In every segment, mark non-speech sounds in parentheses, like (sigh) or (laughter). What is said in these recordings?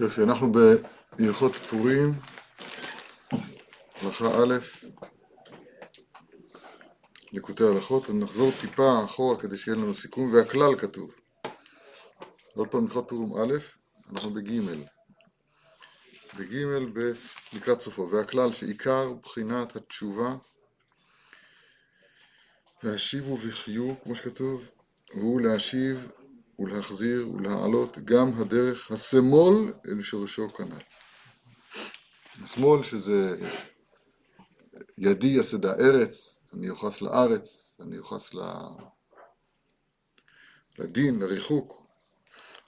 יופי, אנחנו בהלכות פורים, הלכה א', ליקוטי הלכות, נחזור טיפה אחורה כדי שיהיה לנו סיכום, והכלל כתוב. עוד פעם הלכות פורים א', אנחנו בג', בג' לקראת סופו, והכלל שעיקר בחינת התשובה והשיבו וחיו, כמו שכתוב, הוא להשיב ולהחזיר ולהעלות גם הדרך השמאל אל שורשו כנ"ל. השמאל שזה ידי יסדה ארץ, אני יוחס לארץ, אני יוחס לדין, לריחוק,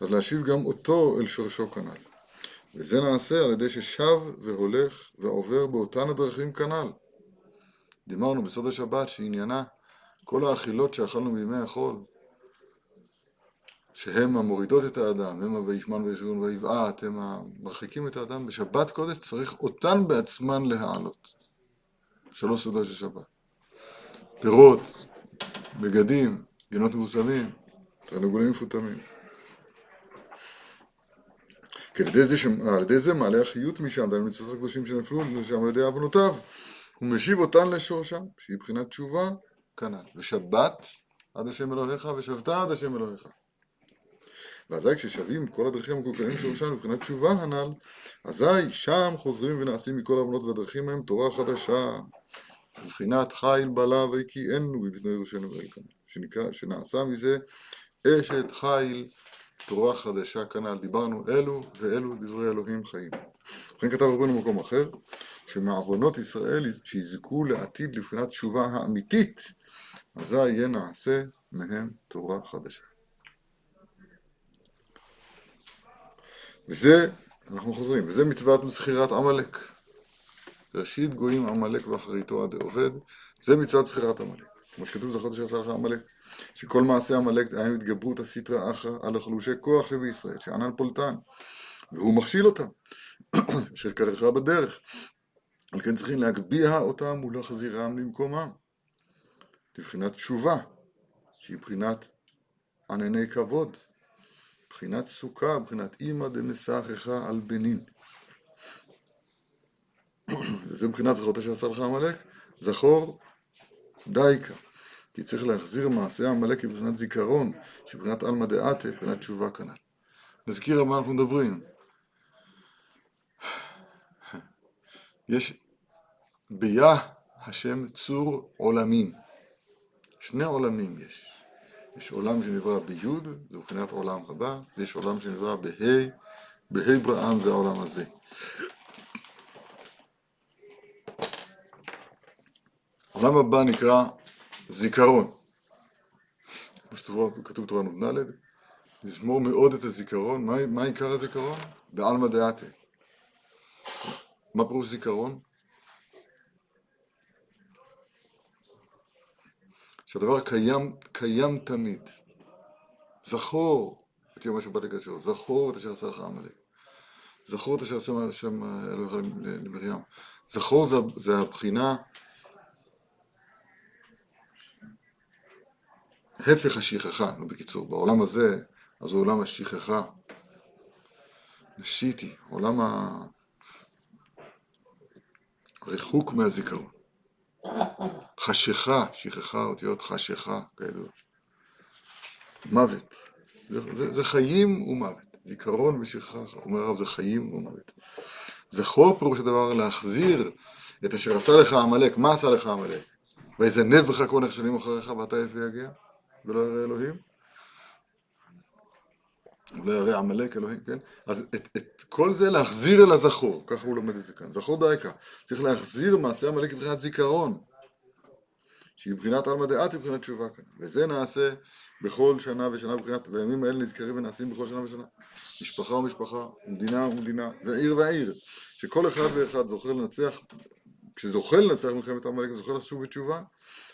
אז להשיב גם אותו אל שורשו כנ"ל. וזה נעשה על ידי ששב והולך ועובר באותן הדרכים כנ"ל. דיברנו בסוד השבת שעניינה כל האכילות שאכלנו בימי החול, שהם המורידות את האדם, הם ה"וישמן וישרון ויבעט", הם המרחיקים את האדם, בשבת קודש צריך אותן בעצמן להעלות. שלוש סעודות של שבת. פירות, בגדים, גינות מבוסמים, תרנגולים מפותמים. כי על ידי זה, ידי זה מעלה החיות משם, דהיינו מצוות הקדושים שנפלו לשם על ידי עוונותיו. הוא משיב אותן לשורשם, שהיא מבחינת תשובה, כנ"ל. ושבת עד השם אלוהיך, ושבת עד השם אלוהיך. ואזי כששבים כל הדרכים המקולקלים שורשם מבחינת תשובה הנ"ל, אזי שם חוזרים ונעשים מכל העוונות והדרכים מהם תורה חדשה, מבחינת חיל בלה ויקיענו בבני ראשנו ואלקנה, שנעשה מזה אשת חיל תורה חדשה כנ"ל. דיברנו אלו ואלו דברי אלוהים חיים. לכן כתב רבנו במקום אחר, שמעוונות ישראל שיזכו לעתיד לבחינת תשובה האמיתית, אזי יהיה נעשה מהם תורה חדשה. וזה, אנחנו חוזרים, וזה מצוות זכירת עמלק. ראשית גויים עמלק ואחריתו עד עובד, זה מצוות זכירת עמלק. כמו שכתוב זכות אשר עשה לך עמלק, שכל מעשה עמלק דהיינו התגברות הסטרא אחרא על החלושי כוח שבישראל, שענן פולטן, והוא מכשיל אותם, (coughs) אשר קרחה בדרך. על כן צריכים להגביה אותם ולהחזירם למקומם. לבחינת תשובה, שהיא בחינת ענני כבוד, בחינת סוכה, בחינת אימא דמסכך על בנין. וזה מבחינת זכות אשר עשה לך עמלק, זכור דייקה. כי צריך להחזיר מעשה עמלק מבחינת זיכרון, שבחינת עלמא דעתה, מבחינת תשובה כנ"ל. נזכיר על מה אנחנו מדברים. יש ביה השם צור עולמים. שני עולמים יש. יש עולם שנברא ביוד, זה מבחינת עולם הבא, ויש עולם שנברא בה', בה' ברעם זה העולם הזה. העולם הבא נקרא זיכרון. כמו שכתוב בתורה נ"ד, לזמור מאוד את הזיכרון. מה, מה עיקר הזיכרון? בעלמא דעתה. מה פירוש זיכרון? שהדבר קיים, קיים תמיד. זכור את יום השבת לקדשו, זכור את אשר עשה לך עמלק. זכור את אשר עשה השם אלוהיך למרים. זכור זה, זה הבחינה, הפך השכחה, נו בקיצור, בעולם הזה, אז הוא עולם השכחה. נשיתי, עולם הריחוק מהזיכרון. חשיכה, שכחה אותיות חשיכה, כידוע. מוות. זה, זה, זה חיים ומוות. זיכרון ושכחה, אומר הרב, זה חיים ומוות. זכור פירוש הדבר להחזיר את אשר עשה לך עמלק. מה עשה לך עמלק? ויזנב בך כל נכשלים אחריך ואתה יפה יגיע, ולא ירא אלוהים. ולא ירא עמלק אלוהים, כן? אז את, את כל זה להחזיר אל הזכור, ככה הוא לומד את זה כאן. זכור דייקה. צריך להחזיר מעשה עמלק מבחינת זיכרון. שהיא מבחינת עלמא דעת מבחינת תשובה כאן. וזה נעשה בכל שנה ושנה מבחינת, והימים האלה נזכרים ונעשים בכל שנה ושנה. משפחה ומשפחה, מדינה ומדינה, ועיר ועיר. שכל אחד ואחד זוכר לנצח, כשזוכה לנצח מלחמת עמלק וזוכה לשוב בתשובה,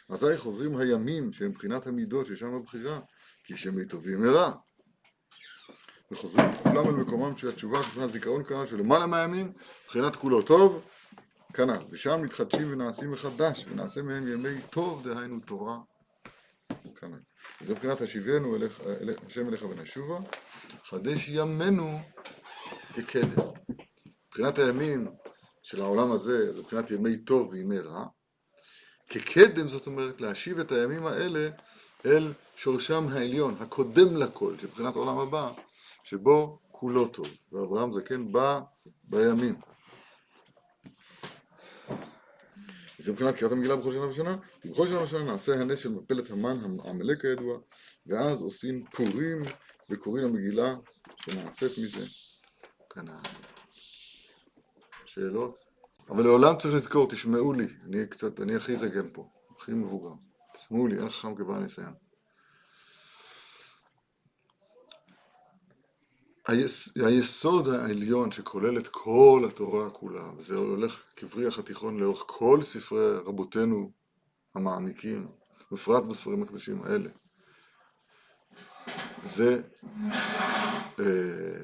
אזי חוזרים הימים שהם מבחינת המידות, ששם הבחירה, כי שהם טובים מרע. וחוזרים כולם על מקומם של התשובה מבחינת זיכרון כנ"ל של למעלה מהימים, מבחינת כולו טוב, כנ"ל, ושם מתחדשים ונעשים מחדש, ונעשה מהם ימי טוב, דהיינו תורה, כנ"ל. זה מבחינת השיבנו אליך, השם אליך ונשובה, חדש ימינו כקדם. מבחינת הימים של העולם הזה, זה מבחינת ימי טוב וימי רע. כקדם זאת אומרת להשיב את הימים האלה אל שורשם העליון, הקודם לכל, שבחינת העולם הבא, שבו כולו טוב. ואברהם זקן בא בימים. זה מבחינת קריאת המגילה בכל שנה ושנה, ובכל שנה ושנה נעשה הנס של מפלת המן העמלק הידוע, ואז עושים פורים וקוראים למגילה שנעשית מזה. כאן שאלות? אבל לעולם צריך לזכור, תשמעו לי, אני קצת, אני הכי זקן פה, הכי מבוגר. תשמעו לי, אין חכם כבעל ניסיון. היס, היסוד העליון שכולל את כל התורה כולה, וזה הולך כבריח התיכון לאורך כל ספרי רבותינו המעמיקים, בפרט בספרים הקדושים האלה, זה אה,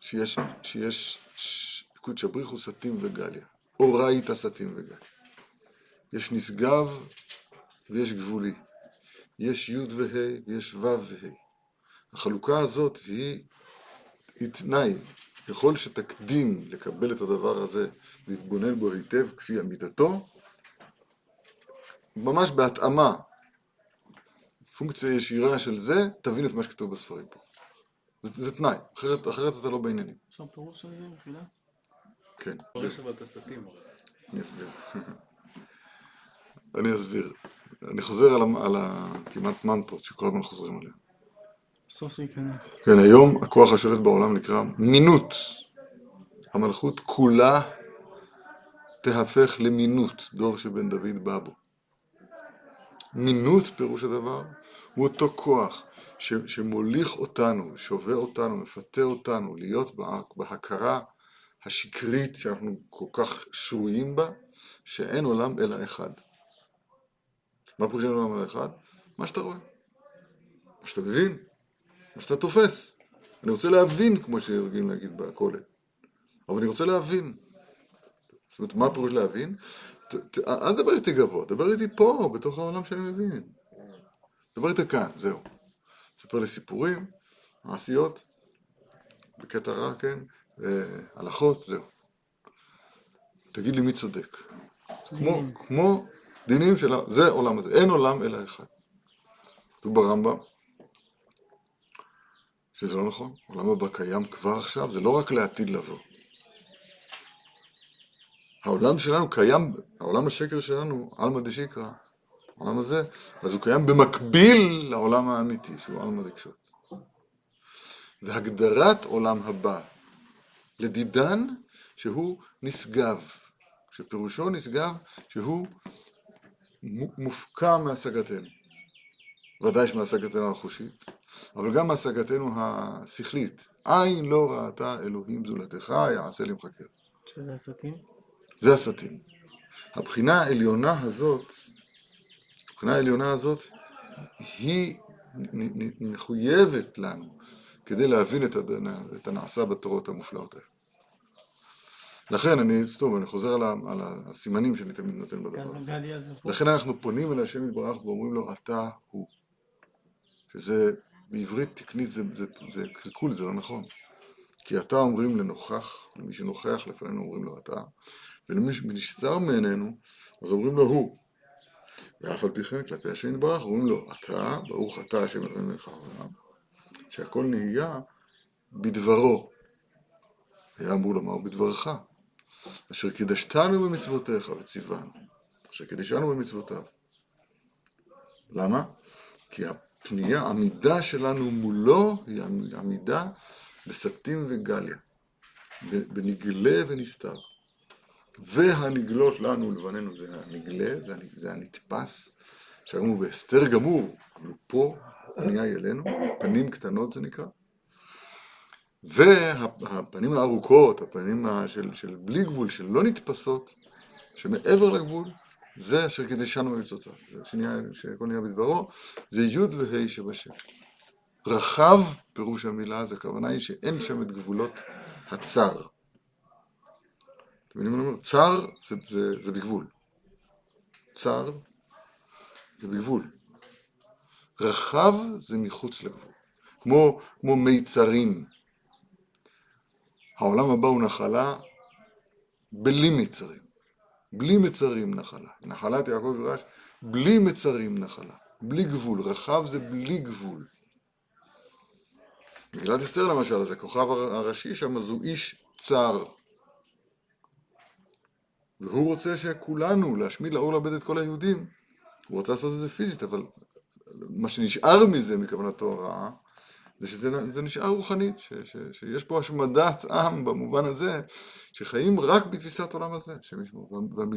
שיש, שיש קודשא בריחו סטים וגליה, אורייתא סטים וגליה. יש נשגב ויש גבולי, יש י' וה' ויש ו' וה'. החלוקה הזאת היא היא תנאי. ככל שתקדים לקבל את הדבר הזה ולהתבונן בו היטב כפי עמידתו, ממש בהתאמה, פונקציה ישירה של זה, תבין את מה שכתוב בספרים פה. זה, זה תנאי, אחרת, אחרת אתה לא בעניינים. אפשר פירוש של זה מחילה? כן. פירוש אבל הסתים. אני אסביר. (laughs) אני אסביר. אני חוזר על, ה, על ה, כמעט מנטרות שכל הזמן חוזרים עליהן. בסוף זה ייכנס. כן, היום הכוח השולט בעולם נקרא מינות. המלכות כולה תהפך למינות, דור שבן דוד בא בו. מינות פירוש הדבר הוא אותו כוח ש, שמוליך אותנו, שובר אותנו, מפתה אותנו להיות בה, בהכרה השקרית שאנחנו כל כך שרויים בה, שאין עולם אלא אחד. מה פירוש אין עולם אלא אחד? מה שאתה רואה, מה שאתה מבין, שאתה תופס. אני רוצה להבין, כמו שרגילים להגיד בכולל. אבל אני רוצה להבין. זאת אומרת, מה הפירוש להבין? ת- אל תדבר איתי גבוה, דבר איתי פה, בתוך העולם שאני מבין. דבר איתי כאן, זהו. תספר לי סיפורים, מעשיות, בקטע רע, כן, אה, הלכות, זהו. תגיד לי מי צודק. כמו, כמו דינים של... זה עולם הזה, אין עולם אלא אחד. כתוב ברמב"ם, שזה לא נכון, העולם הבא קיים כבר עכשיו, זה לא רק לעתיד לבוא. העולם שלנו קיים, העולם השקר שלנו, עלמא דשיקרא, העולם הזה, אז הוא קיים במקביל לעולם האמיתי, שהוא עלמא דקשות. והגדרת עולם הבא לדידן, שהוא נשגב, שפירושו נשגב, שהוא מו- מופקע מהשגתנו. ודאי שמהשגתנו החושית, אבל גם מהשגתנו השכלית. עין לא ראתה אלוהים זולתך, יעשה למחקר. שזה הסרטים? זה הסטים. הבחינה העליונה הזאת, הבחינה העליונה הזאת, היא מחויבת לנו כדי להבין את, הד- את הנעשה בתורות המופלאות האלה. לכן אני, טוב, אני חוזר על, ה- על הסימנים שאני תמיד נותן בדבר הזה. גליה זה פה. לכן אנחנו פונים אל השם יתברך ואומרים לו, אתה הוא. שזה, בעברית תקנית זה, זה, זה קלקול, זה לא נכון. כי אתה אומרים לנוכח, למי שנוכח לפנינו אומרים לו אתה, ולמי שנסתר מעינינו, אז אומרים לו הוא. ואף על פי כן, כלפי השם יתברך, אומרים לו, אתה, ברוך אתה השם אלוהים מלך העולם, שהכל נהיה בדברו. היה אמור לומר בדברך, אשר קידשתנו במצוותיך וציוונו. אשר קידשנו במצוותיו. למה? כי הפנייה, המידה שלנו מולו היא עמידה בסטים וגליה, בנגלה ונסתר. והנגלות לנו ולבנינו זה הנגלה, זה, זה הנתפס, שהיום הוא בהסתר גמור, אבל הוא פה, פנייה היא אלינו, פנים קטנות זה נקרא. והפנים הארוכות, הפנים של, של בלי גבול, שלא נתפסות, שמעבר לגבול, זה אשר קידשנו במצוותיו. זה שנהיה, שהכל נהיה בדברו, זה י' וה' שבשם. רחב, פירוש המילה, זה הכוונה היא שאין שם את גבולות הצר. אתם מבינים מה אני אומר? צר זה, זה, זה בגבול. צר זה בגבול. רחב זה מחוץ לגבול. כמו, כמו מיצרים. העולם הבא הוא נחלה בלי מצרים. בלי מצרים נחלה. נחלת יעקב וירש, בלי מצרים נחלה. בלי גבול. רחב זה בלי גבול. מגילת אסתר למשל, אז הכוכב הראשי שם, אז הוא איש צר. והוא רוצה שכולנו, להשמיד, לאור, לאבד את כל היהודים. הוא רוצה לעשות את זה פיזית, אבל מה שנשאר מזה, מכוונתו הרעה, זה שזה נשאר רוחנית, ש, ש, שיש פה השמדת עם במובן הזה, שחיים רק בתפיסת עולם הזה,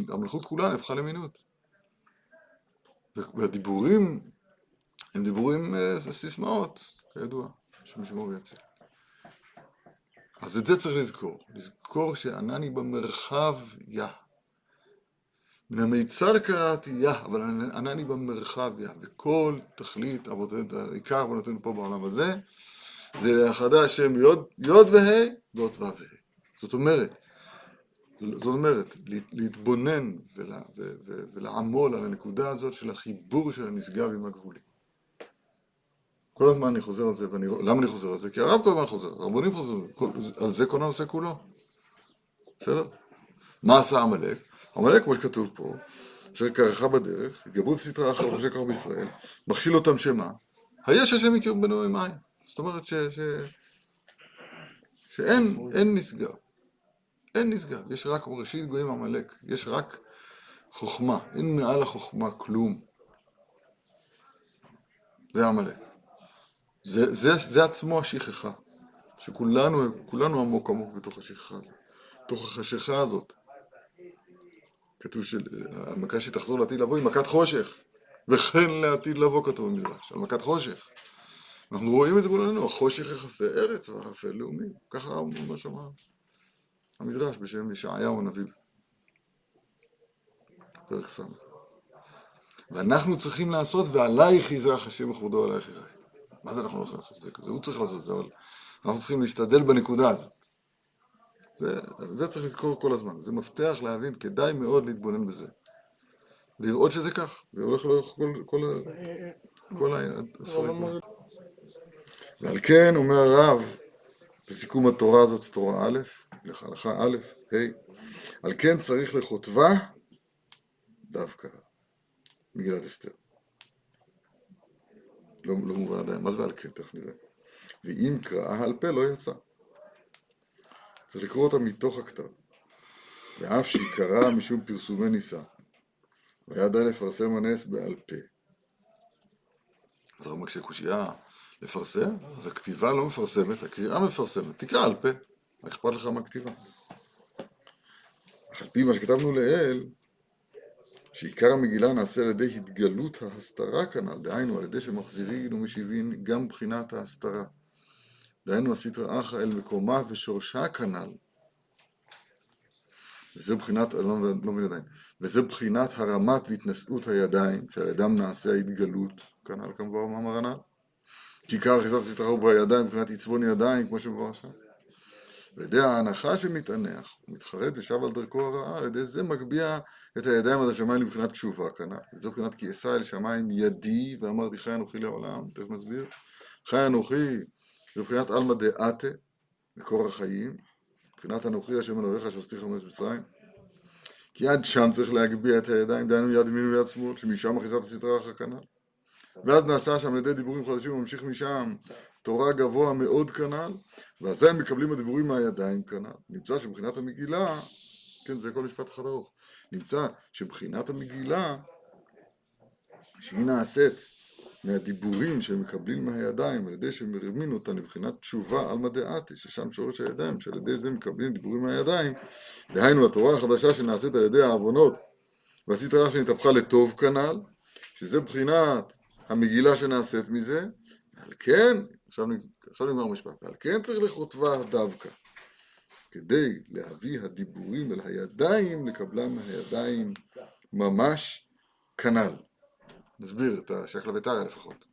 והמלכות כולה נהפכה למינות. והדיבורים הם דיבורים אה, סיסמאות, כידוע, שמשמור ויציל. אז את זה צריך לזכור, לזכור שענני במרחב יא. מן המיצר קראתי יא, אבל ענני במרחב יא, וכל תכלית עיקר עבודתנו פה בעולם הזה, זה לאחדה השם יוד וה' ואות ו' זאת אומרת, זאת אומרת, להתבונן ולעמול על הנקודה הזאת של החיבור של הנשגב עם הגבולים. כל הזמן אני חוזר על זה, ואני, למה אני חוזר על זה? כי הרב כל הזמן חוזר, הרבונים חוזרים, על זה כל הנושא כולו. בסדר? מה עשה עמלק? עמלק, כמו שכתוב פה, אשר קרחה בדרך, התגברות סטרה אחר חושי כוח בישראל, מכשיל אותם שמה? היש השם יקיר בנו עם מים. זאת אומרת ש, ש, שאין אין נשגב. אין נשגב. יש רק ראשית גויים עמלק. יש רק חוכמה. אין מעל החוכמה כלום. זה עמלק. זה, זה, זה עצמו השכחה. שכולנו כולנו עמוק עמוק בתוך השכחה הזאת. בתוך החשיכה הזאת. כתוב שהמכה שתחזור לעתיד לבוא היא מכת חושך. וכן לעתיד לבוא כתוב במדרש, על מכת חושך. אנחנו רואים את זה מולנו, החושך יחסי ארץ והאפל לאומי. ככה אומר שם המדרש בשם ישעיהו הנביא. פרק ס'. ואנחנו צריכים לעשות, ועלייך יזרח השם וכבודו עלייך יראה. מה זה אנחנו לא יכולים לעשות? זה כזה, הוא צריך לעשות זה, אבל אנחנו צריכים להשתדל בנקודה הזאת. זה, זה צריך לזכור כל הזמן, זה מפתח להבין, כדאי מאוד להתבונן בזה. לראות שזה כך, זה הולך לאורך כל, כל, כל הספרים. ועל כן אומר הרב, בסיכום התורה הזאת, תורה א', הלכה א', ה', על כן צריך לכותבה דווקא מגילת אסתר. לא, לא מובן עדיין, מה זה ועל כן, תכף נראה. ואם קראה על פה לא יצא. צריך לקרוא אותה מתוך הכתב. ואף שהיא קראה משום פרסומי נישא, והיה די לפרסם הנס בעל פה. אז הרב מקשה קושייה לפרסם, אז הכתיבה לא מפרסמת, הקריאה מפרסמת, תקרא על פה, מה אכפת לך מהכתיבה? אך על פי מה שכתבנו לעיל, שעיקר המגילה נעשה על ידי התגלות ההסתרה כנ"ל, דהיינו על ידי שמחזירים ומשיבים גם בחינת ההסתרה. דהיינו הסטרא אחא אל מקומה ושורשה כנ"ל. וזה בחינת, לא, לא מבין עדיין, וזה בחינת הרמת והתנשאות הידיים, שעל ידם נעשה ההתגלות, כנ"ל כמובן מאמר הנ"ל. כי עיקר אחיזת הסטרא הוא בידיים מבחינת עיצבון ידיים, כמו שמבואר שם. על ידי ההנחה שמתענח, הוא מתחרט ושב על דרכו הרעה, על ידי זה מגביה את הידיים עד השמיים לבחינת תשובה כנ"ל. וזו בחינת כי אשא אל שמיים ידי, ואמרתי חי אנוכי לעולם, תכף נסביר. חי אנוכי זה מבחינת עלמא דעתה, מקור החיים, מבחינת אנוכי השם אלוהיך שהוצאתיך מארץ מצרים. כי עד שם צריך להגביה את הידיים, דהיינו יד ימין ויד שמאל, שמשם אחיזת הסדרה אחר כנ"ל. ואז נעשה שם על ידי דיבורים חדשים וממשיך משם תורה גבוה מאוד כנ"ל, ואזי הם מקבלים הדיבורים מהידיים כנ"ל. נמצא שבחינת המגילה, כן, זה כל משפט אחד ארוך, נמצא שבחינת המגילה, שהיא נעשית מהדיבורים שהם מקבלים מהידיים על ידי שהם מרימים אותם לבחינת תשובה על מדעתי, ששם שורש הידיים, שעל ידי זה מקבלים דיבורים מהידיים, דהיינו התורה החדשה שנעשית על ידי העוונות והסטרה שנתהפכה לטוב כנ"ל, שזה בחינת המגילה שנעשית מזה, ועל כן, עכשיו, עכשיו נגמר המשפט, ועל כן צריך לכותבה דווקא, כדי להביא הדיבורים אל הידיים, לקבלם מהידיים ממש כנ"ל. נסביר את השקלא וטריא לפחות.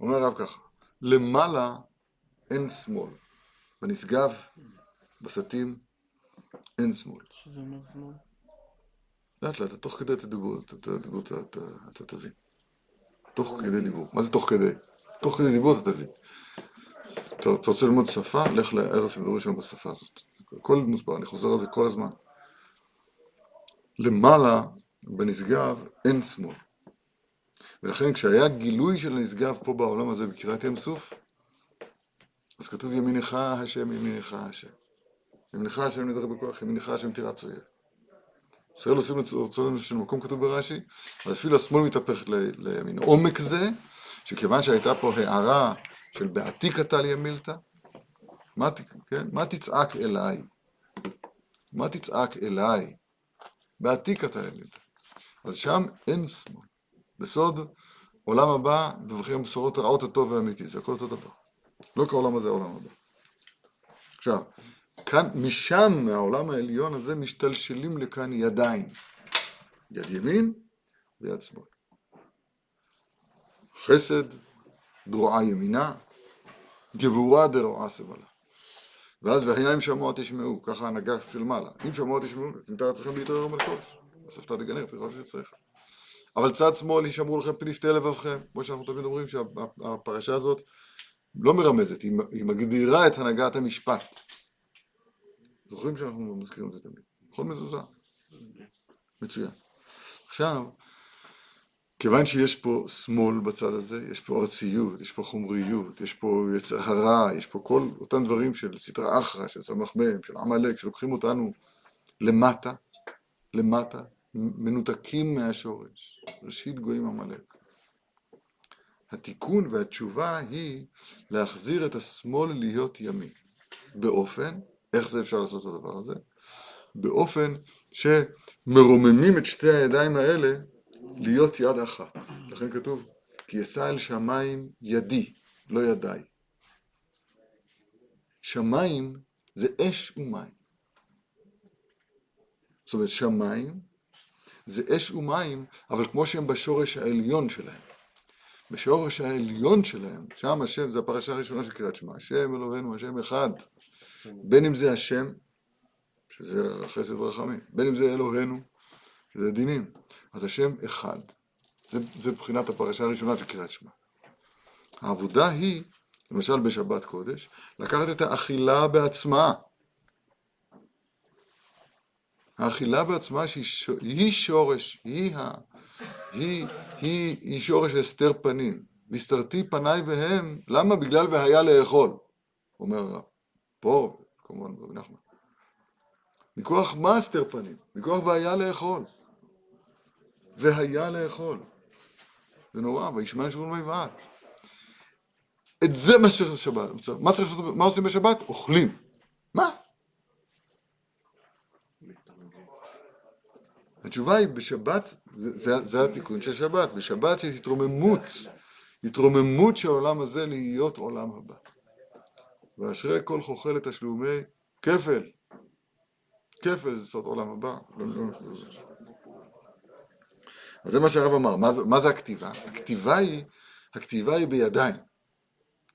אומר הרב ככה, למעלה אין שמאל, בנשגב, בסטים, אין שמאל. שזה אומר שמאל? לאט לאט, תוך כדי הדיבור, אתה תבין. תוך כדי דיבור. מה זה תוך כדי? תוך כדי דיבור אתה תבין. אתה אתה רוצה ללמוד שפה? לך לארץ שמדברים שם בשפה הזאת. הכל מוסבר, אני חוזר על זה כל הזמן. למעלה, בנשגב, אין שמאל. ולכן כשהיה גילוי של הנשגב פה בעולם הזה בקריאת ים סוף, אז כתוב ימינך השם, ימינך השם. ימינך השם נדבר בכוח, ימינך השם תירץ אויב. ישראל עושים לרצוננו של מקום כתוב ברש"י, אז אפילו השמאל מתהפך לימין. עומק זה, שכיוון שהייתה פה הערה של בעתיק אתה לי המילתא, מה, כן? מה תצעק אליי? מה תצעק אליי? בעתיק אתה לי המילתא. אז שם אין שמאל. בסוד עולם הבא, בבחירים בשורות הרעות הטוב והאמיתי, זה הכל אותו דבר. לא כעולם הזה העולם הבא. עכשיו, כאן, משם, מהעולם העליון הזה, משתלשלים לכאן ידיים. יד ימין ויד שמאל. חסד, דרועה ימינה, גבורה דרועה סבלה. ואז והיה אם שמוע תשמעו, ככה ההנהגה של מעלה. אם שמוע תשמעו, תמתר אצלכם להתעורר מלכוש. אספתא דגנר, תראה שצריך. אבל צד שמאל ישמרו לכם פניפתי לבבכם, כמו שאנחנו תמיד אומרים שהפרשה הזאת לא מרמזת, היא מגדירה את הנהגת המשפט. זוכרים שאנחנו מזכירים את זה תמיד. בכל מזוזה. מצוין. עכשיו, כיוון שיש פה שמאל בצד הזה, יש פה ארציות, יש פה חומריות, יש פה יצר הרע, יש פה כל אותם דברים של סטרא אחרא, של סמ"ך מ', של עמלק, שלוקחים אותנו למטה, למטה, מנותקים מהשורש. ראשית גויים עמלק. התיקון והתשובה היא להחזיר את השמאל להיות ימין. באופן, איך זה אפשר לעשות את הדבר הזה? באופן שמרוממים את שתי הידיים האלה להיות יד אחת. לכן כתוב, כי אשא אל שמיים ידי, לא ידיי. שמיים זה אש ומים. זאת אומרת, שמיים זה אש ומים, אבל כמו שהם בשורש העליון שלהם. בשורש העליון שלהם, שם השם, זו הפרשה הראשונה של קריאת שמע, השם אלוהינו, השם אחד. בין אם זה השם, שזה חסד ורחמים, בין אם זה אלוהינו, שזה דינים. אז השם אחד. זה, זה מבחינת הפרשה הראשונה של קריאת שמע. העבודה היא, למשל בשבת קודש, לקחת את האכילה בעצמה. האכילה בעצמה שהיא שורש, היא, ה, היא, היא, היא שורש הסתר פנים. והסתרתי פניי והם, למה? בגלל והיה לאכול, אומר הרב. פה, כמובן, רבי נחמן. מכוח מה הסתר פנים? מכוח והיה לאכול. והיה לאכול. זה נורא, וישמע שרון ויבעט. את זה מה שצריך בשבת. מה מה עושים בשבת? אוכלים. מה? התשובה היא בשבת, זה, זה, זה התיקון של שבת, בשבת יש התרוממות, התרוממות של העולם הזה להיות עולם הבא. ואשרי כל חוכל לתשלומי כפל. כפל זה סוד עולם הבא. לא, לא עכשיו. אז זה מה שהרב אמר, מה, זה- מה זה הכתיבה? הכתיבה היא, הכתיבה היא בידיים,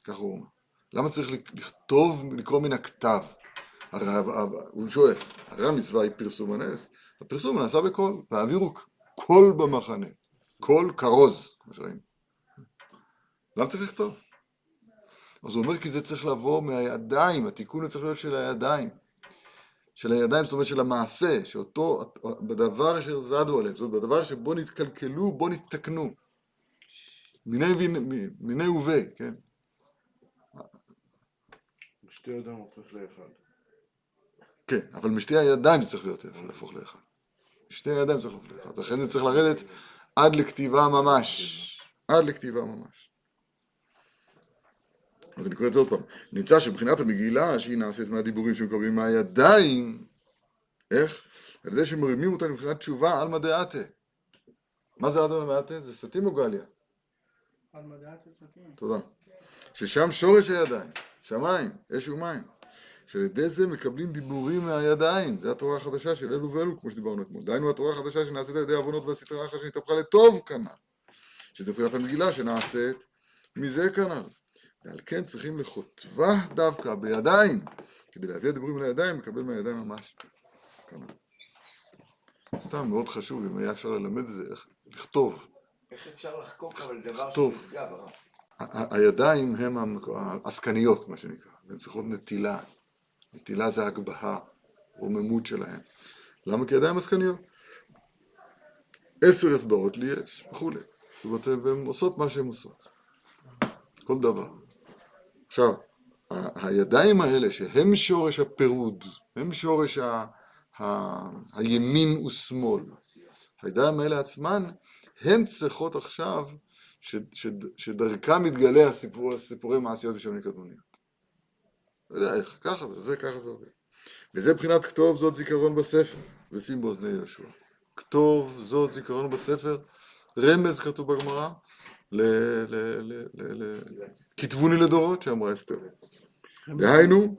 ככה הוא אומר. למה צריך לכ- לכתוב, לקרוא מן הכתב? הרי ה- ה- הוא שואל, הרי המצווה היא פרסום הנס, הפרסום נעשה בקול, והעבירו קול במחנה, קול כרוז, כמו שראינו. למה צריך לכתוב? אז הוא אומר כי זה צריך לבוא מהידיים, התיקון צריך להיות של הידיים. של הידיים, זאת אומרת של המעשה, שאותו, בדבר אשר זדו עליהם, זאת אומרת בדבר שבו נתקלקלו, בו נתקנו. מיני בין- מיני ובי, כן? שתי אדם הופך לאחד. כן, אבל משתי הידיים זה צריך להיות להפוך לאחד. משתי הידיים צריך להפוך לאחד. לכן זה צריך לרדת עד לכתיבה ממש. עד לכתיבה ממש. אז אני קורא את זה עוד פעם. נמצא שבחינת המגילה, שהיא נעשית מהדיבורים שמקבלים מהידיים, איך? על ידי שמרימים אותה מבחינת תשובה על מדעתה. מה זה אדון מדעתה? זה סתים או גליה? על מדעת הסרטים. תודה. ששם שורש הידיים, שמיים, אש ומים. שעל ידי זה מקבלים דיבורים מהידיים, זה התורה החדשה של אלו ואלו, כמו שדיברנו אתמול. דהיינו התורה החדשה שנעשית על ידי העוונות והסטרה אחת שנתהפכה לטוב כנ"ל. שזה מבחינת המגילה שנעשית מזה כנ"ל. ועל כן צריכים לכותבה דווקא בידיים, כדי להביא הדיבורים לידיים, לקבל מהידיים ממש. כנ"ל. סתם מאוד חשוב, אם היה אפשר ללמד את זה, איך לכתוב. איך אפשר לחקוק אבל דבר טוב. שנשגב, הרב? ה- ה- הידיים הן העסקניות, מה שנקרא, הן צריכות נטילה. נטילה זה הגבהה, רוממות שלהן. למה? כי ידיים עסקניות. עשר אצבעות לי יש, וכולי. זאת אומרת, והן עושות מה שהן עושות. כל דבר. עכשיו, הידיים האלה, שהם שורש הפירוד, הם שורש ה- ה- הימין ושמאל, הידיים האלה עצמן, הן צריכות עכשיו ש, ש, שדרכם מתגלה הסיפור, הסיפורי מעשיות בשם קדמוניות. לא יודע איך, ככה זה, זה ככה זה עובד. וזה מבחינת כתוב זאת זיכרון בספר, ושים באוזני יהושע. כתוב זאת זיכרון בספר, רמז כתוב בגמרא, ל... ל... ל... ל... ל... כתבוני לדורות, שאמרה אסתר. דהיינו.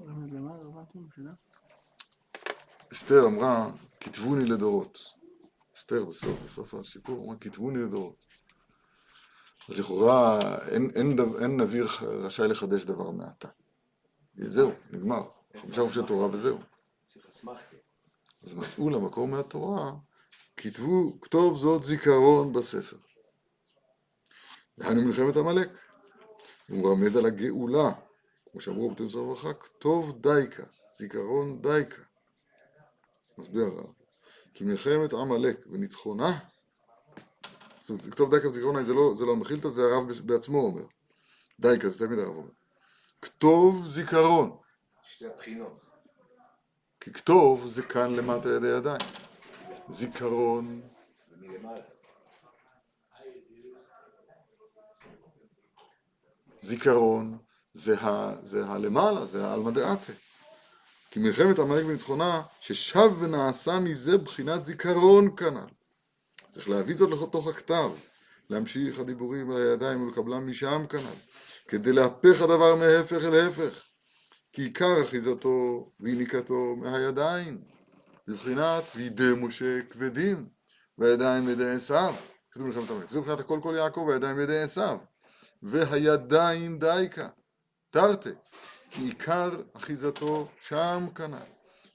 אסתר אמרה, כתבוני לדורות. אסתר בסוף, בסוף הסיפור אמרה, כתבוני לדורות. לכאורה אין, אין, אין נביא רשאי לחדש דבר מעתה. זהו, נגמר. חמישה חומשי תורה וזהו. אז מצאו למקור מהתורה, כתבו, כתוב זאת זיכרון בספר. דהיינו מלחמת עמלק. הוא מרמז על הגאולה, כמו שאמרו בתנועת הרווחה, כתוב דייקה, זיכרון דייקה. מסביר הרב. כי מלחמת עמלק וניצחונה, זאת אומרת, כתוב דייקה וזיכרון, זה לא, זה לא המחילתא, זה הרב בעצמו אומר. דייקה, זה תמיד הרב אומר. כתוב זיכרון. שתי הבחינות. כי כתוב זה כאן למטה על ידי ידיים. זיכרון. זיכרון, זה, ה, זה הלמעלה, זה העלמא דעתה. כי מלחמת עמלק וניצחונה, ששב ונעשה מזה בחינת זיכרון כנ"ל. צריך להביא זאת לתוך הכתב, להמשיך הדיבורים על הידיים ולקבלם משם כנ"ל, כדי להפך הדבר מהפך אל הפך. כי עיקר אחיזתו ויניקתו מהידיים, בבחינת וידי משה כבדים, והידיים ידי עשיו. כתוב מלחמת עמלק. זה מבחינת הכל כל יעקב, והידיים ידי עשיו. והידיים דייקה, תרתי, כי עיקר אחיזתו שם כנ"ל,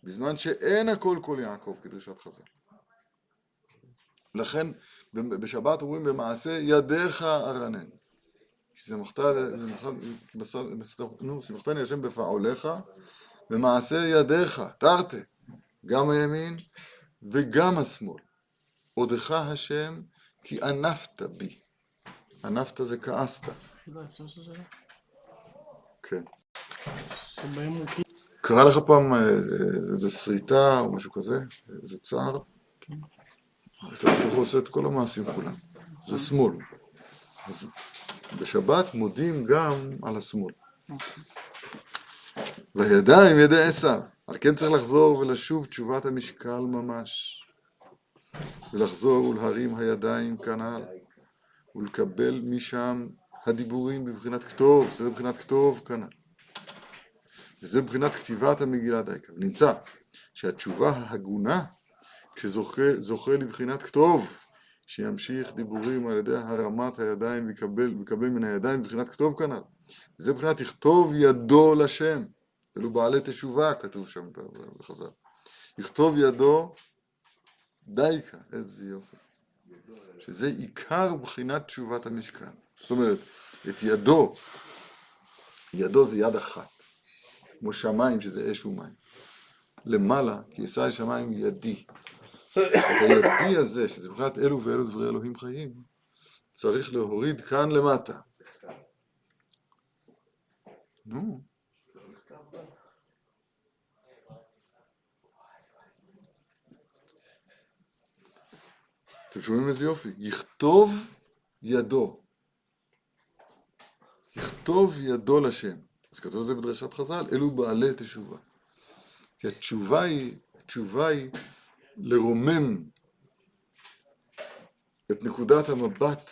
בזמן שאין הכל כל יעקב כדרישת חז"ל. לכן בשבת אומרים במעשה ידיך ארנן. כי שמחתני השם בפעוליך, במעשה ידיך, תרתי, גם הימין וגם השמאל. עודך השם כי ענפת בי. ענפת זה כעסת, שאלה? כן. כאילו... קרה לך פעם אה, איזה שריטה או משהו כזה? איזה צער? כן. הקדוש ברוך הוא עושה את כל המעשים כולם. זה שמאל. אז בשבת מודים גם על השמאל. והידיים ידי עשיו. על כן צריך לחזור ולשוב תשובת המשקל ממש. ולחזור ולהרים הידיים כנ"ל. ולקבל משם הדיבורים בבחינת כתוב, זה בבחינת כתוב כנ"ל. וזה בבחינת כתיבת המגילה דייקה. ונמצא שהתשובה ההגונה, כשזוכה זוכה לבחינת כתוב, שימשיך דיבורים על ידי הרמת הידיים ויקבל, ויקבל מן הידיים בבחינת כתוב כנ"ל. וזה בבחינת יכתוב ידו לשם. אלו בעלי תשובה, כתוב שם בחז"ל. יכתוב ידו דייקה, איזה יופי. שזה עיקר בחינת תשובת המשכן. זאת אומרת, את ידו, ידו זה יד אחת, כמו שמיים שזה אש ומים. למעלה, כי אל שמיים ידי. את הידי הזה, שזה מבחינת אלו ואלו דברי אלוהים חיים, צריך להוריד כאן למטה. נו, אתם שומעים איזה יופי? יכתוב ידו. יכתוב ידו לשם. אז כתוב את זה בדרשת חז"ל, אלו בעלי תשובה. כי התשובה היא, התשובה היא לרומם את נקודת המבט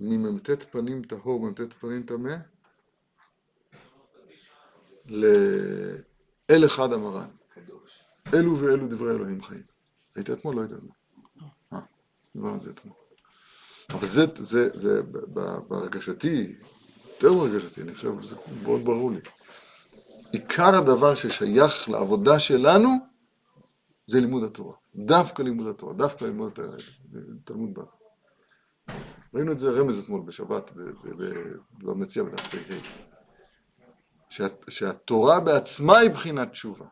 ממ"ט פנים טהור, מ"ט פנים טמא, לאל אחד המרן. אלו ואלו דברי אלוהים חיים. היית אתמול? לא היית אתמול. אה, דיברנו על זה אתמול. אבל זה, זה, זה, בהרגשתי, יותר מהרגשתי, אני חושב, זה מאוד ברור לי. עיקר הדבר ששייך לעבודה שלנו, זה לימוד התורה. דווקא לימוד התורה, דווקא לימוד תלמוד בבא. ראינו את זה רמז אתמול בשבת, במציע בדף פ"ה. שה- שהתורה בעצמה היא בחינת תשובה.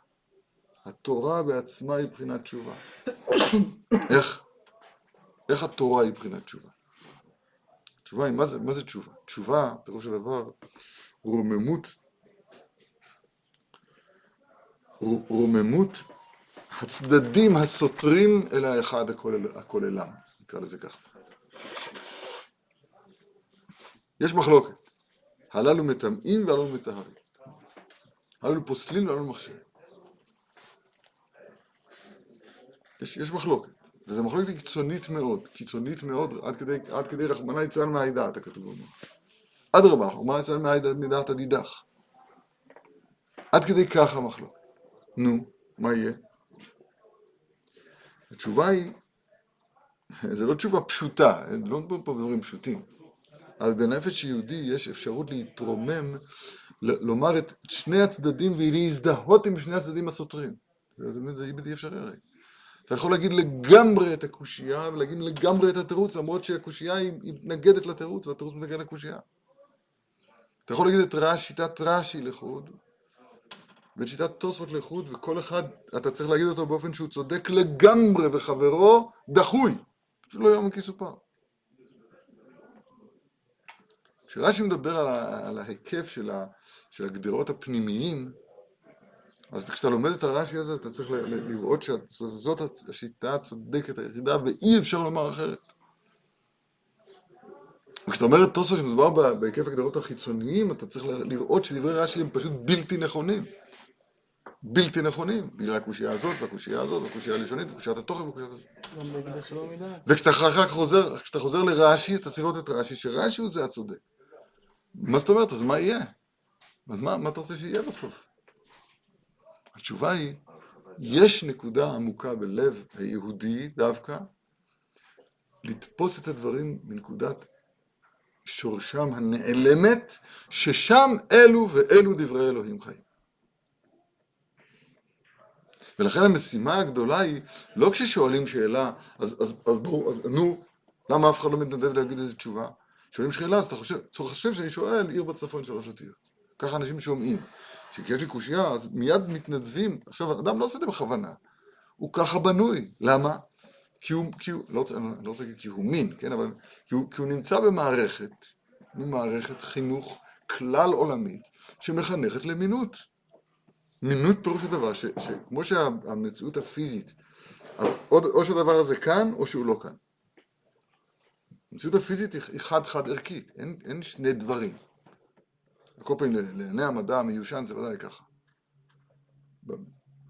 התורה בעצמה היא בחינת תשובה. איך? איך התורה היא בחינת תשובה? תשובה היא, מה זה, מה זה תשובה? תשובה, פירוש הדבר, רוממות, רוממות הצדדים הסותרים אל האחד הכולל, הכוללם, נקרא לזה ככה. יש מחלוקת, הללו מטמאים והללו מטהרים. הללו פוסלים והללו מכשירים. יש, יש מחלוקת, וזו מחלוקת קיצונית מאוד, קיצונית מאוד, עד כדי, כדי רחמנא ליצלן מהעדה, אתה כתוב בגמרא. אדרבה, רחמנא ליצלן מהעדה הדידך. עד כדי כך המחלוקת. נו, מה יהיה? התשובה היא, זו לא תשובה פשוטה, לא מדברים פה בדברים פשוטים, אבל בנפש יהודי יש אפשרות להתרומם, לומר את שני הצדדים ולהזדהות עם שני הצדדים הסותרים. זה, זה, זה בלתי אפשרי הרי. אתה יכול להגיד לגמרי את הקושייה ולהגיד לגמרי את התירוץ, למרות שהקושייה היא מתנגדת לתירוץ והתירוץ מתנגד לקושייה. אתה יכול להגיד את רש, שיטת רש"י לחוד, ואת שיטת תוספות לחוד, וכל אחד, אתה צריך להגיד אותו באופן שהוא צודק לגמרי, וחברו דחוי. אפילו לא יום כי סופר. כשרש"י מדבר על, על ההיקף של, ה, של הגדרות הפנימיים, אז כשאתה לומד את הרש"י הזה, אתה צריך לראות שזאת השיטה הצודקת היחידה, ואי אפשר לומר אחרת. וכשאתה אומר את תוספות שמדובר בהיקף הגדרות החיצוניים, אתה צריך לראות שדברי רש"י הם פשוט בלתי נכונים. בלתי נכונים, בגלל הקושייה הזאת, והקושייה הזאת, והקושייה הלשונית, וקושיית התוכן, וקושיית... וכשאתה אחר כך חוזר, כשאתה חוזר לרש"י, אתה צריך לראות את רש"י, שרש"י הוא זה הצודק. מה זאת אומרת? אז מה יהיה? אז מה, מה אתה רוצה שיהיה בסוף? התשובה היא, יש נקודה עמוקה בלב היהודי דווקא, לתפוס את הדברים מנקודת שורשם הנעלמת, ששם אלו ואלו דברי אלוהים חיים. ולכן המשימה הגדולה היא, לא כששואלים שאלה, אז, אז, אז ברור, אז נו, למה אף אחד לא מתנדב להגיד איזה תשובה? שואלים שאלה, אז אתה חושב, אתה חושב שאני שואל עיר בצפון שלוש אותיות. ככה אנשים שומעים. שכשיש לי קושייה, אז מיד מתנדבים. עכשיו, אדם לא עושה את זה בכוונה. הוא ככה בנוי. למה? כי הוא, כי הוא, לא אני לא רוצה להגיד כי הוא מין, כן, אבל כי הוא, כי הוא נמצא במערכת, במערכת חינוך כלל עולמית, שמחנכת למינות. מינות פירוש הדבר, שכמו שהמציאות הפיזית, אז או, או שהדבר הזה כאן, או שהוא לא כאן. המציאות הפיזית היא חד-חד ערכית, אין, אין שני דברים. על כל פנים, לעיני המדע המיושן זה ודאי ככה.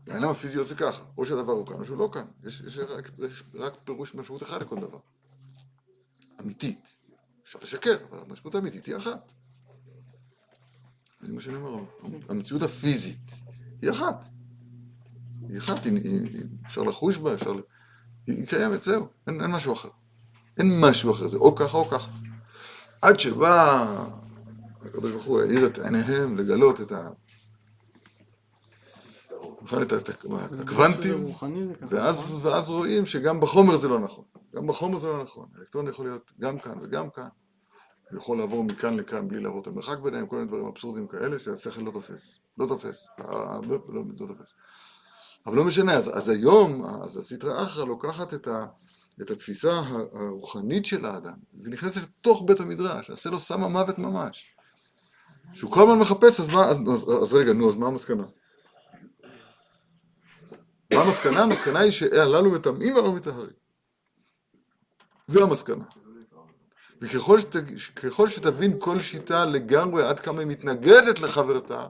בעיניים הפיזיות זה ככה, או שהדבר הוא כאן או שהוא לא כאן. יש, יש, רק, יש רק פירוש משמעות אחד לכל דבר. אמיתית. אפשר לשקר, אבל המשמעות האמיתית היא אחת. זה מה שאני אומר, המציאות הפיזית היא אחת. היא אחת, היא, היא, היא, אפשר לחוש בה, אפשר... היא, היא קיימת, זהו, אין, אין משהו אחר. אין משהו אחר, זה או ככה או ככה. עד שבא הקדוש ברוך הוא האיר את עיניהם לגלות את ה... בכלל את הקוונטים. ואז, נכון? ואז רואים שגם בחומר זה לא נכון. גם בחומר זה לא נכון. האלקטרון יכול להיות גם כאן וגם כאן. הוא יכול לעבור מכאן לכאן בלי לעבור את המרחק ביניהם, כל מיני דברים אבסורדיים כאלה שהשכל לא תופס. לא תופס. לא, לא, לא תופס. אבל לא משנה, אז, אז היום, אז הסטרא אחרא לוקחת את, ה, את התפיסה הרוחנית של האדם, ונכנסת לתוך בית המדרש, עשה לו סם המוות ממש. שהוא כל הזמן מחפש, אז מה, אז, אז, אז רגע, נו, אז מה המסקנה? מה המסקנה? המסקנה היא שהללו מטמאים והללו מטהרים. זו המסקנה. וככל שת, ככל שתבין כל שיטה לגמרי עד כמה היא מתנגדת לחברתה,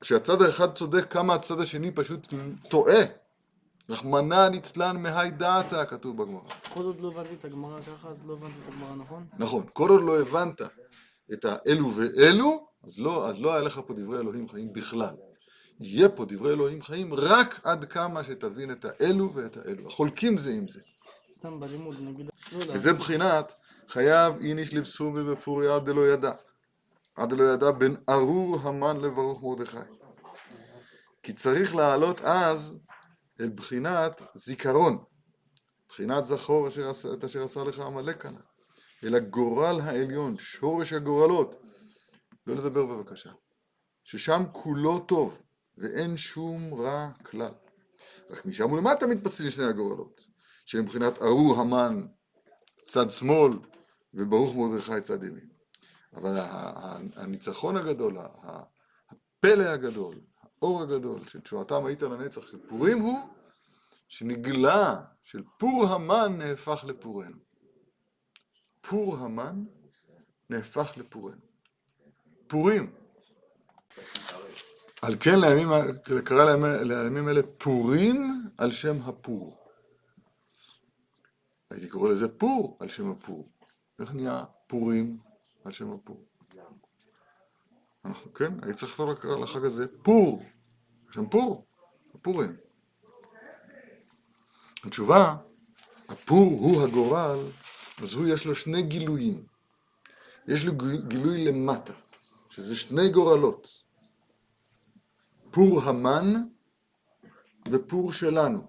כשהצד האחד צודק, כמה הצד השני פשוט טועה. רחמנא ליצלן מהי דעתה, כתוב בגמרא. אז כל עוד לא הבנתי את הגמרא ככה, אז לא הבנתי את הגמרא נכון? נכון, כל עוד לא הבנת את האלו ואלו, אז לא, אז לא היה לך פה דברי אלוהים חיים בכלל. יהיה פה דברי אלוהים חיים רק עד כמה שתבין את האלו ואת האלו. החולקים זה עם זה. סתם בלימוד נגיד, לא. וזה בחינת חייב איניש לבסומי עד דלא ידע. עד דלא ידע בין ארור המן לברוך מרדכי. כי צריך להעלות אז אל בחינת זיכרון. בחינת זכור אשר את אשר עשה לך עמלק כנ"ל, אלא גורל העליון, שורש הגורלות. לא לדבר בבקשה. ששם כולו טוב, ואין שום רע כלל. רק משם ולמטה מתפצלים שני הגורלות, שהם מבחינת ארור המן צד שמאל, וברוך מרדכי צד ימין. אבל הניצחון הגדול, הפלא הגדול, האור הגדול של תשועתם היית לנצח של פורים הוא שנגלה של פור המן נהפך לפורנו. פור המן נהפך לפורנו. פורים. על כן לימים, קרא לימים, לימים אלה פורים על שם הפור. הייתי קורא לזה פור על שם הפור. איך נהיה פורים על שם הפור? אנחנו, כן, הייתי צריך לכתוב לחג הזה פור, שם פור, הפורים. התשובה, הפור הוא הגורל, אז הוא יש לו שני גילויים. יש לו גילוי למטה, שזה שני גורלות. פור המן ופור שלנו.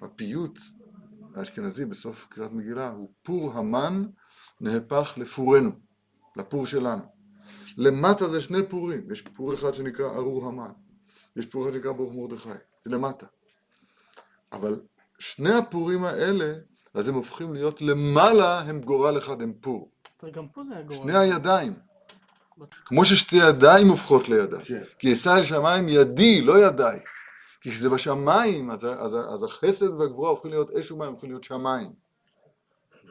הפיוט האשכנזי בסוף קריאת מגילה הוא פור המן נהפך לפורנו, לפור שלנו. למטה זה שני פורים, יש פור אחד שנקרא ארור המן, יש פור אחד שנקרא ברוך מרדכי, זה למטה. אבל שני הפורים האלה, אז הם הופכים להיות למעלה הם גורל אחד, הם פור. וגם פה זה היה גורל. שני הידיים. כמו ששתי ידיים הופכות לידיים. כן. כי אשא אל שמיים ידי, לא ידיי. כי כשזה בשמיים, אז, אז, אז החסד והגבורה הופכים להיות אש ומים, הופכים להיות שמיים.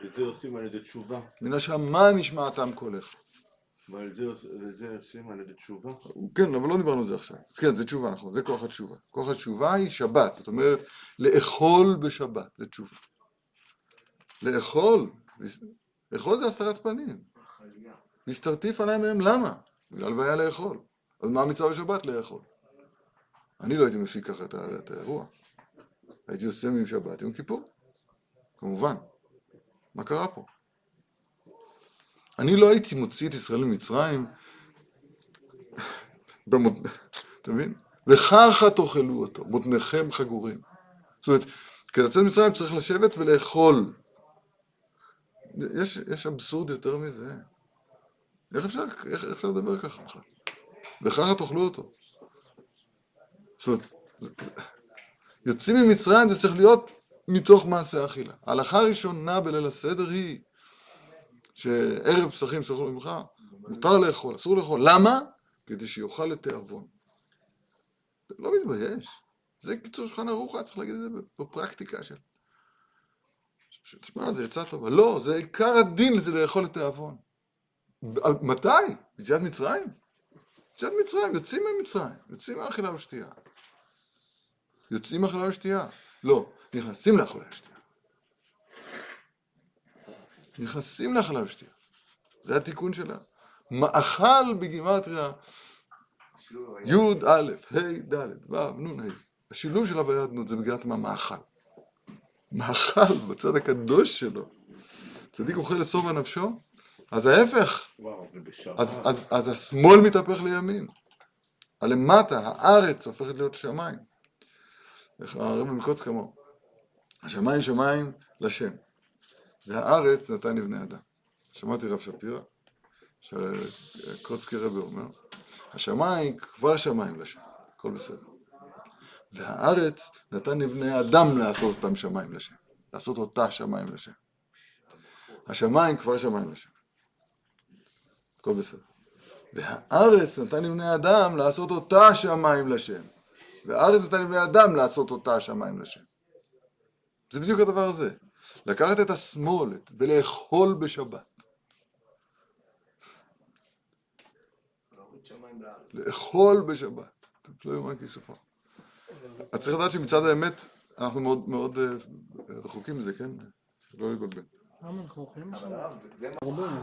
ואת זה עושים על ידי תשובה. מן השמיים ישמעתם קולך. ועל זה עושים על ידי תשובה. כן, אבל לא דיברנו על זה עכשיו. כן, זה תשובה, נכון, זה כוח התשובה. כוח התשובה היא שבת, זאת אומרת, לאכול בשבת, זה תשובה. לאכול, לאכול זה הסתרת פנים. והסתרתי פניי מהם, למה? בגלל והיה לאכול. אז מה המצווה בשבת? לאכול. אני לא הייתי מפיק ככה את האירוע. הייתי עושה עם שבת יום כיפור, כמובן. מה קרה פה? אני לא הייתי מוציא את ישראל ממצרים (laughs) במות... (laughs) אתה מבין? וככה תאכלו אותו, מותניכם חגורים. זאת אומרת, כדי לצאת ממצרים צריך לשבת ולאכול. יש, יש אבסורד יותר מזה. איך אפשר, איך אפשר לדבר ככה בכלל? וככה תאכלו אותו. זאת אומרת, יוצאים ממצרים זה צריך להיות מתוך מעשה אכילה. ההלכה הראשונה בליל הסדר היא שערב פסחים סלחו ממך, מותר לאכול, אסור לאכול. למה? כדי שיאכל לתיאבון. לא מתבייש. זה קיצור שולחן ערוך, היה צריך להגיד את זה בפרקטיקה של... תשמע, זה יצא טוב. לא, זה עיקר הדין, זה לאכול לתיאבון. מתי? ביציאת מצרים? ביציאת מצרים, יוצאים ממצרים, יוצאים מאכילה ושתייה. יוצאים מאכילה ושתייה. לא, נכנסים לאכילה ושתייה. נכנסים לאכילה ושתייה. זה התיקון שלה. מאכל בגימטריה י' א', ה' ד', ו', נ', ה'. השילוב של הוויה דנות זה בגלל מה מאכל. מאכל בצד הקדוש שלו. צדיק אוכל לשובע נפשו, אז ההפך. וואו, אז, אז השמאל מתהפך לימין. הלמטה, הארץ הופכת להיות שמיים. איך הרב מקוצק אמר? השמיים שמיים לשם, והארץ נתן לבני אדם. שמעתי רב שפירא, שקוצקי רבי אומר, השמיים כבר שמיים לשם, הכל בסדר. והארץ נתן לבני אדם לעשות אותם שמיים לשם, לעשות אותה שמיים לשם. השמיים כבר שמיים לשם. הכל בסדר. והארץ נתן לבני אדם לעשות אותה שמיים לשם. והארץ נתן לבני אדם לעשות אותה שמיים לשם. זה בדיוק הדבר הזה. לקחת את השמאלת ולאכול בשבת. לאכול בשבת. לא יאומן כי יסופר. אז צריך לדעת שמצד האמת, אנחנו מאוד מאוד אה, רחוקים מזה, כן? לא להתבלבל.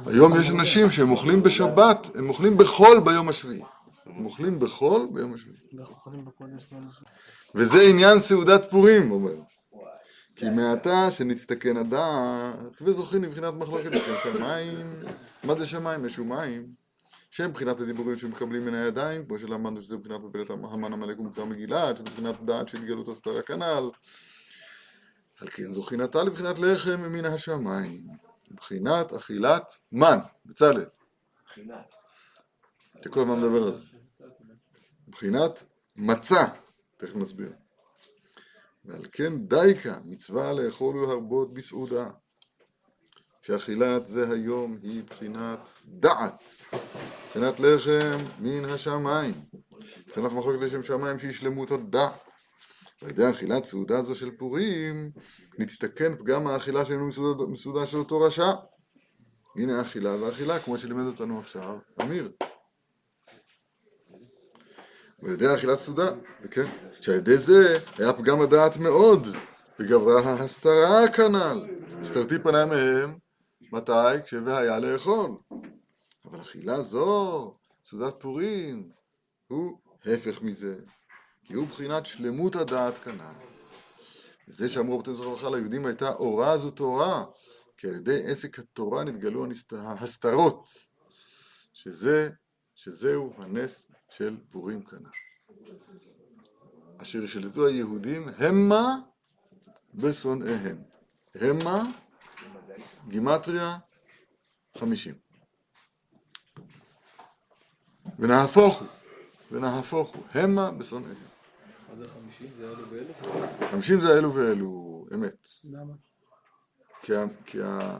היום יש אנשים שהם אוכלים בשבת, הם אוכלים בחול ביום השביעי. הם אוכלים בחול ביום השביעי. וזה עניין סעודת פורים, אומר. כי מעתה שנצטכן הדעת, וזוכים לבחינת מחלוקת לשם שמיים. מה זה שמיים? יש מים. שהם מבחינת הדיבורים שמקבלים מן הידיים, כמו שלמדנו שזה מבחינת מפלת המן עמלק ומקרא מגילה, שזה מבחינת דעת של התגלות הסתרה כנ"ל. על כן זוכינתה לבחינת לחם מן השמיים, מבחינת אכילת מן, בצלאל, בחינת. אתה כל הזמן מדבר על זה, מבחינת מצה, תכף נסביר. ועל כן דייקה, מצווה לאכול ולהרבות בסעודה. שאכילת זה היום היא בחינת דעת, בחינת לחם מן השמיים, בחינת מחלוקת לשם שמיים שהיא שלמות הדעת. ועל ידי אכילת סעודה זו של פורים, נתתקן פגם האכילה שלנו מסעודה, של אותו רשע. הנה האכילה והאכילה, כמו שלימד אותנו עכשיו אמיר. ועל ידי אכילת סעודה, כן, שעל ידי זה היה פגם הדעת מאוד, וגברה ההסתרה כנ"ל. הסתרתי פניה מהם, מתי? כשהיה לאכול. אבל אכילה זו, סעודת פורים, הוא הפך מזה, כי הוא בחינת שלמות הדעת כנ"ל. וזה שאמרו רבתי זכר ברכה ליהודים הייתה אורה זו תורה, כי על ידי עסק התורה נתגלו ההסתרות, שזה, שזהו הנס של פורים כנ"ל. אשר שלטו היהודים המה בשונאיהם. המה, גימטריה, חמישים. ונהפוך הוא, ונהפוך הוא, המה בשונאיהם. מה זה חמישים? זה אלו ואלו? חמישים זה אלו ואלו, אמת. למה? כי, כי ה,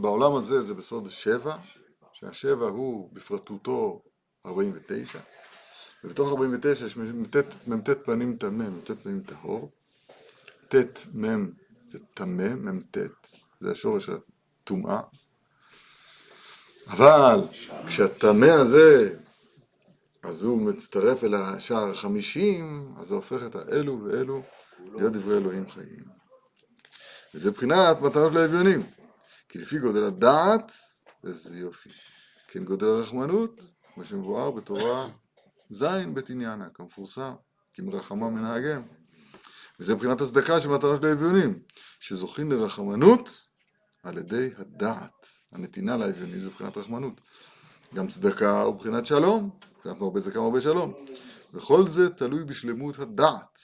בעולם הזה זה בסוד שבע, שהשבע הוא בפרטותו 49, ובתוך 49 יש מ"ט מ"ט פנים טמא, מ"ט פנים טהור, ט' מ' זה טמא, מ"ט, זה השורש של הטומאה, אבל כשהטמא הזה, אז הוא מצטרף אל השער החמישים, אז זה הופך את האלו ואלו להיות דברי אלוהים חיים. וזה מבחינת מתנות לאביונים. כי לפי גודל הדעת, איזה יופי. כן גודל הרחמנות, כמו שמבואר בתורה ז' בית עניינה, כמפורסם, כי מרחמה מנהגם. וזה מבחינת הצדקה של מתנות לאביונים, שזוכים לרחמנות על ידי הדעת. הנתינה לאביונים זה מבחינת רחמנות. גם צדקה הוא מבחינת שלום, מבחינת מרבה צדקה מרבה שלום. וכל זה תלוי בשלמות הדעת,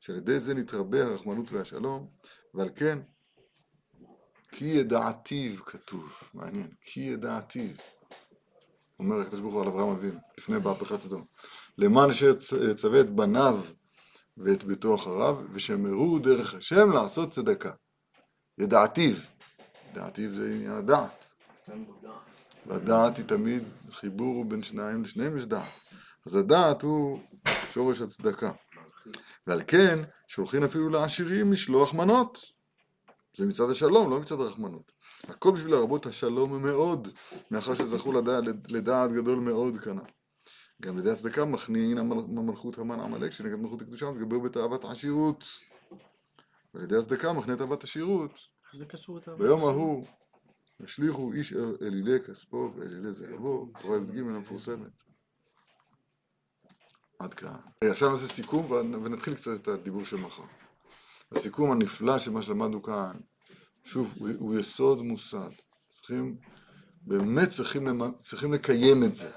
שעל ידי זה נתרבה הרחמנות והשלום, ועל כן, כי ידעתיו כתוב, מעניין, כי ידעתיו. אומר הקדוש ברוך הוא על אברהם אבינו, לפני בהפכת סדום. למען אשר יצווה את בניו ואת ביתו אחריו, ושמרו דרך השם לעשות צדקה. ידעתיו. ידעתיו זה עניין הדעת. והדעת היא תמיד חיבור בין שניים, לשניהם יש דעת. אז הדעת הוא שורש הצדקה. ועל כן, שולחים אפילו לעשירים משלוח מנות. זה מצד השלום, לא מצד הרחמנות. הכל בשביל להרבות השלום מאוד, מאחר שזכו לדעת, לדעת גדול מאוד כנ"ל. גם לידי הצדקה מכנין המל- המלכות המן עמלק, שנגד מלכות הקדושה, מתגבר בתאוות עשירות. ועל ידי הצדקה מכנה תאוות עשירות. ביום ההוא השליכו איש אל- אלילי כספו ואלילי זהבו, תורה י"ג המפורסמת. עד כאן. אה, עכשיו נעשה סיכום ונ- ונתחיל קצת את הדיבור של מחר. הסיכום הנפלא של מה שלמדנו כאן, שוב, הוא, הוא יסוד מוסד. צריכים, באמת צריכים, למ- צריכים לקיים את זה.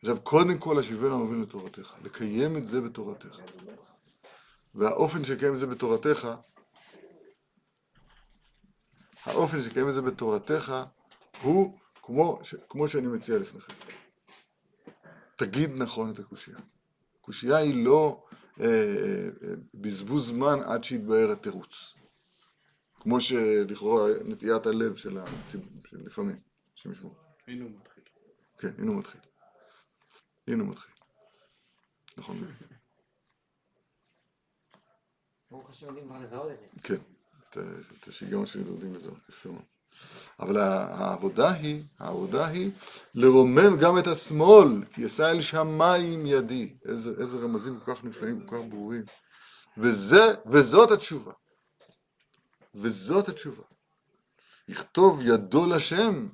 עכשיו, קודם כל, השיבנו המוביל לתורתך. לקיים את זה בתורתך. והאופן שקיים את זה בתורתך, האופן שקיים את זה בתורתך, הוא כמו, ש, כמו שאני מציע לפניכם. תגיד נכון את הקושייה. קושייה היא לא אה, אה, בזבוז זמן עד שיתבהר התירוץ. כמו שלכאורה נטיית הלב של הציבור, של לפעמים, השם ישמור. הנה הוא מתחיל. כן, הנה הוא מתחיל. הנה הוא מתחיל. נכון. ברוך השם יודעים כבר לזהות את זה. כן, את, השיגעון שלי יודעים לזהות, יפה מאוד. אבל העבודה היא, העבודה היא לרומם גם את השמאל, כי אשא אל שמיים ידי. איזה, איזה רמזים כל כך נפלאים, כל כך ברורים. וזה, וזאת התשובה. וזאת התשובה. יכתוב ידו לשם,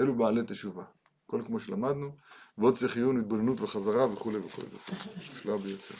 אלו בעלי תשובה. הכל כמו שלמדנו, ועוד צריך עיון, התבוננות וחזרה וכולי וכולי. נפלא ביותר.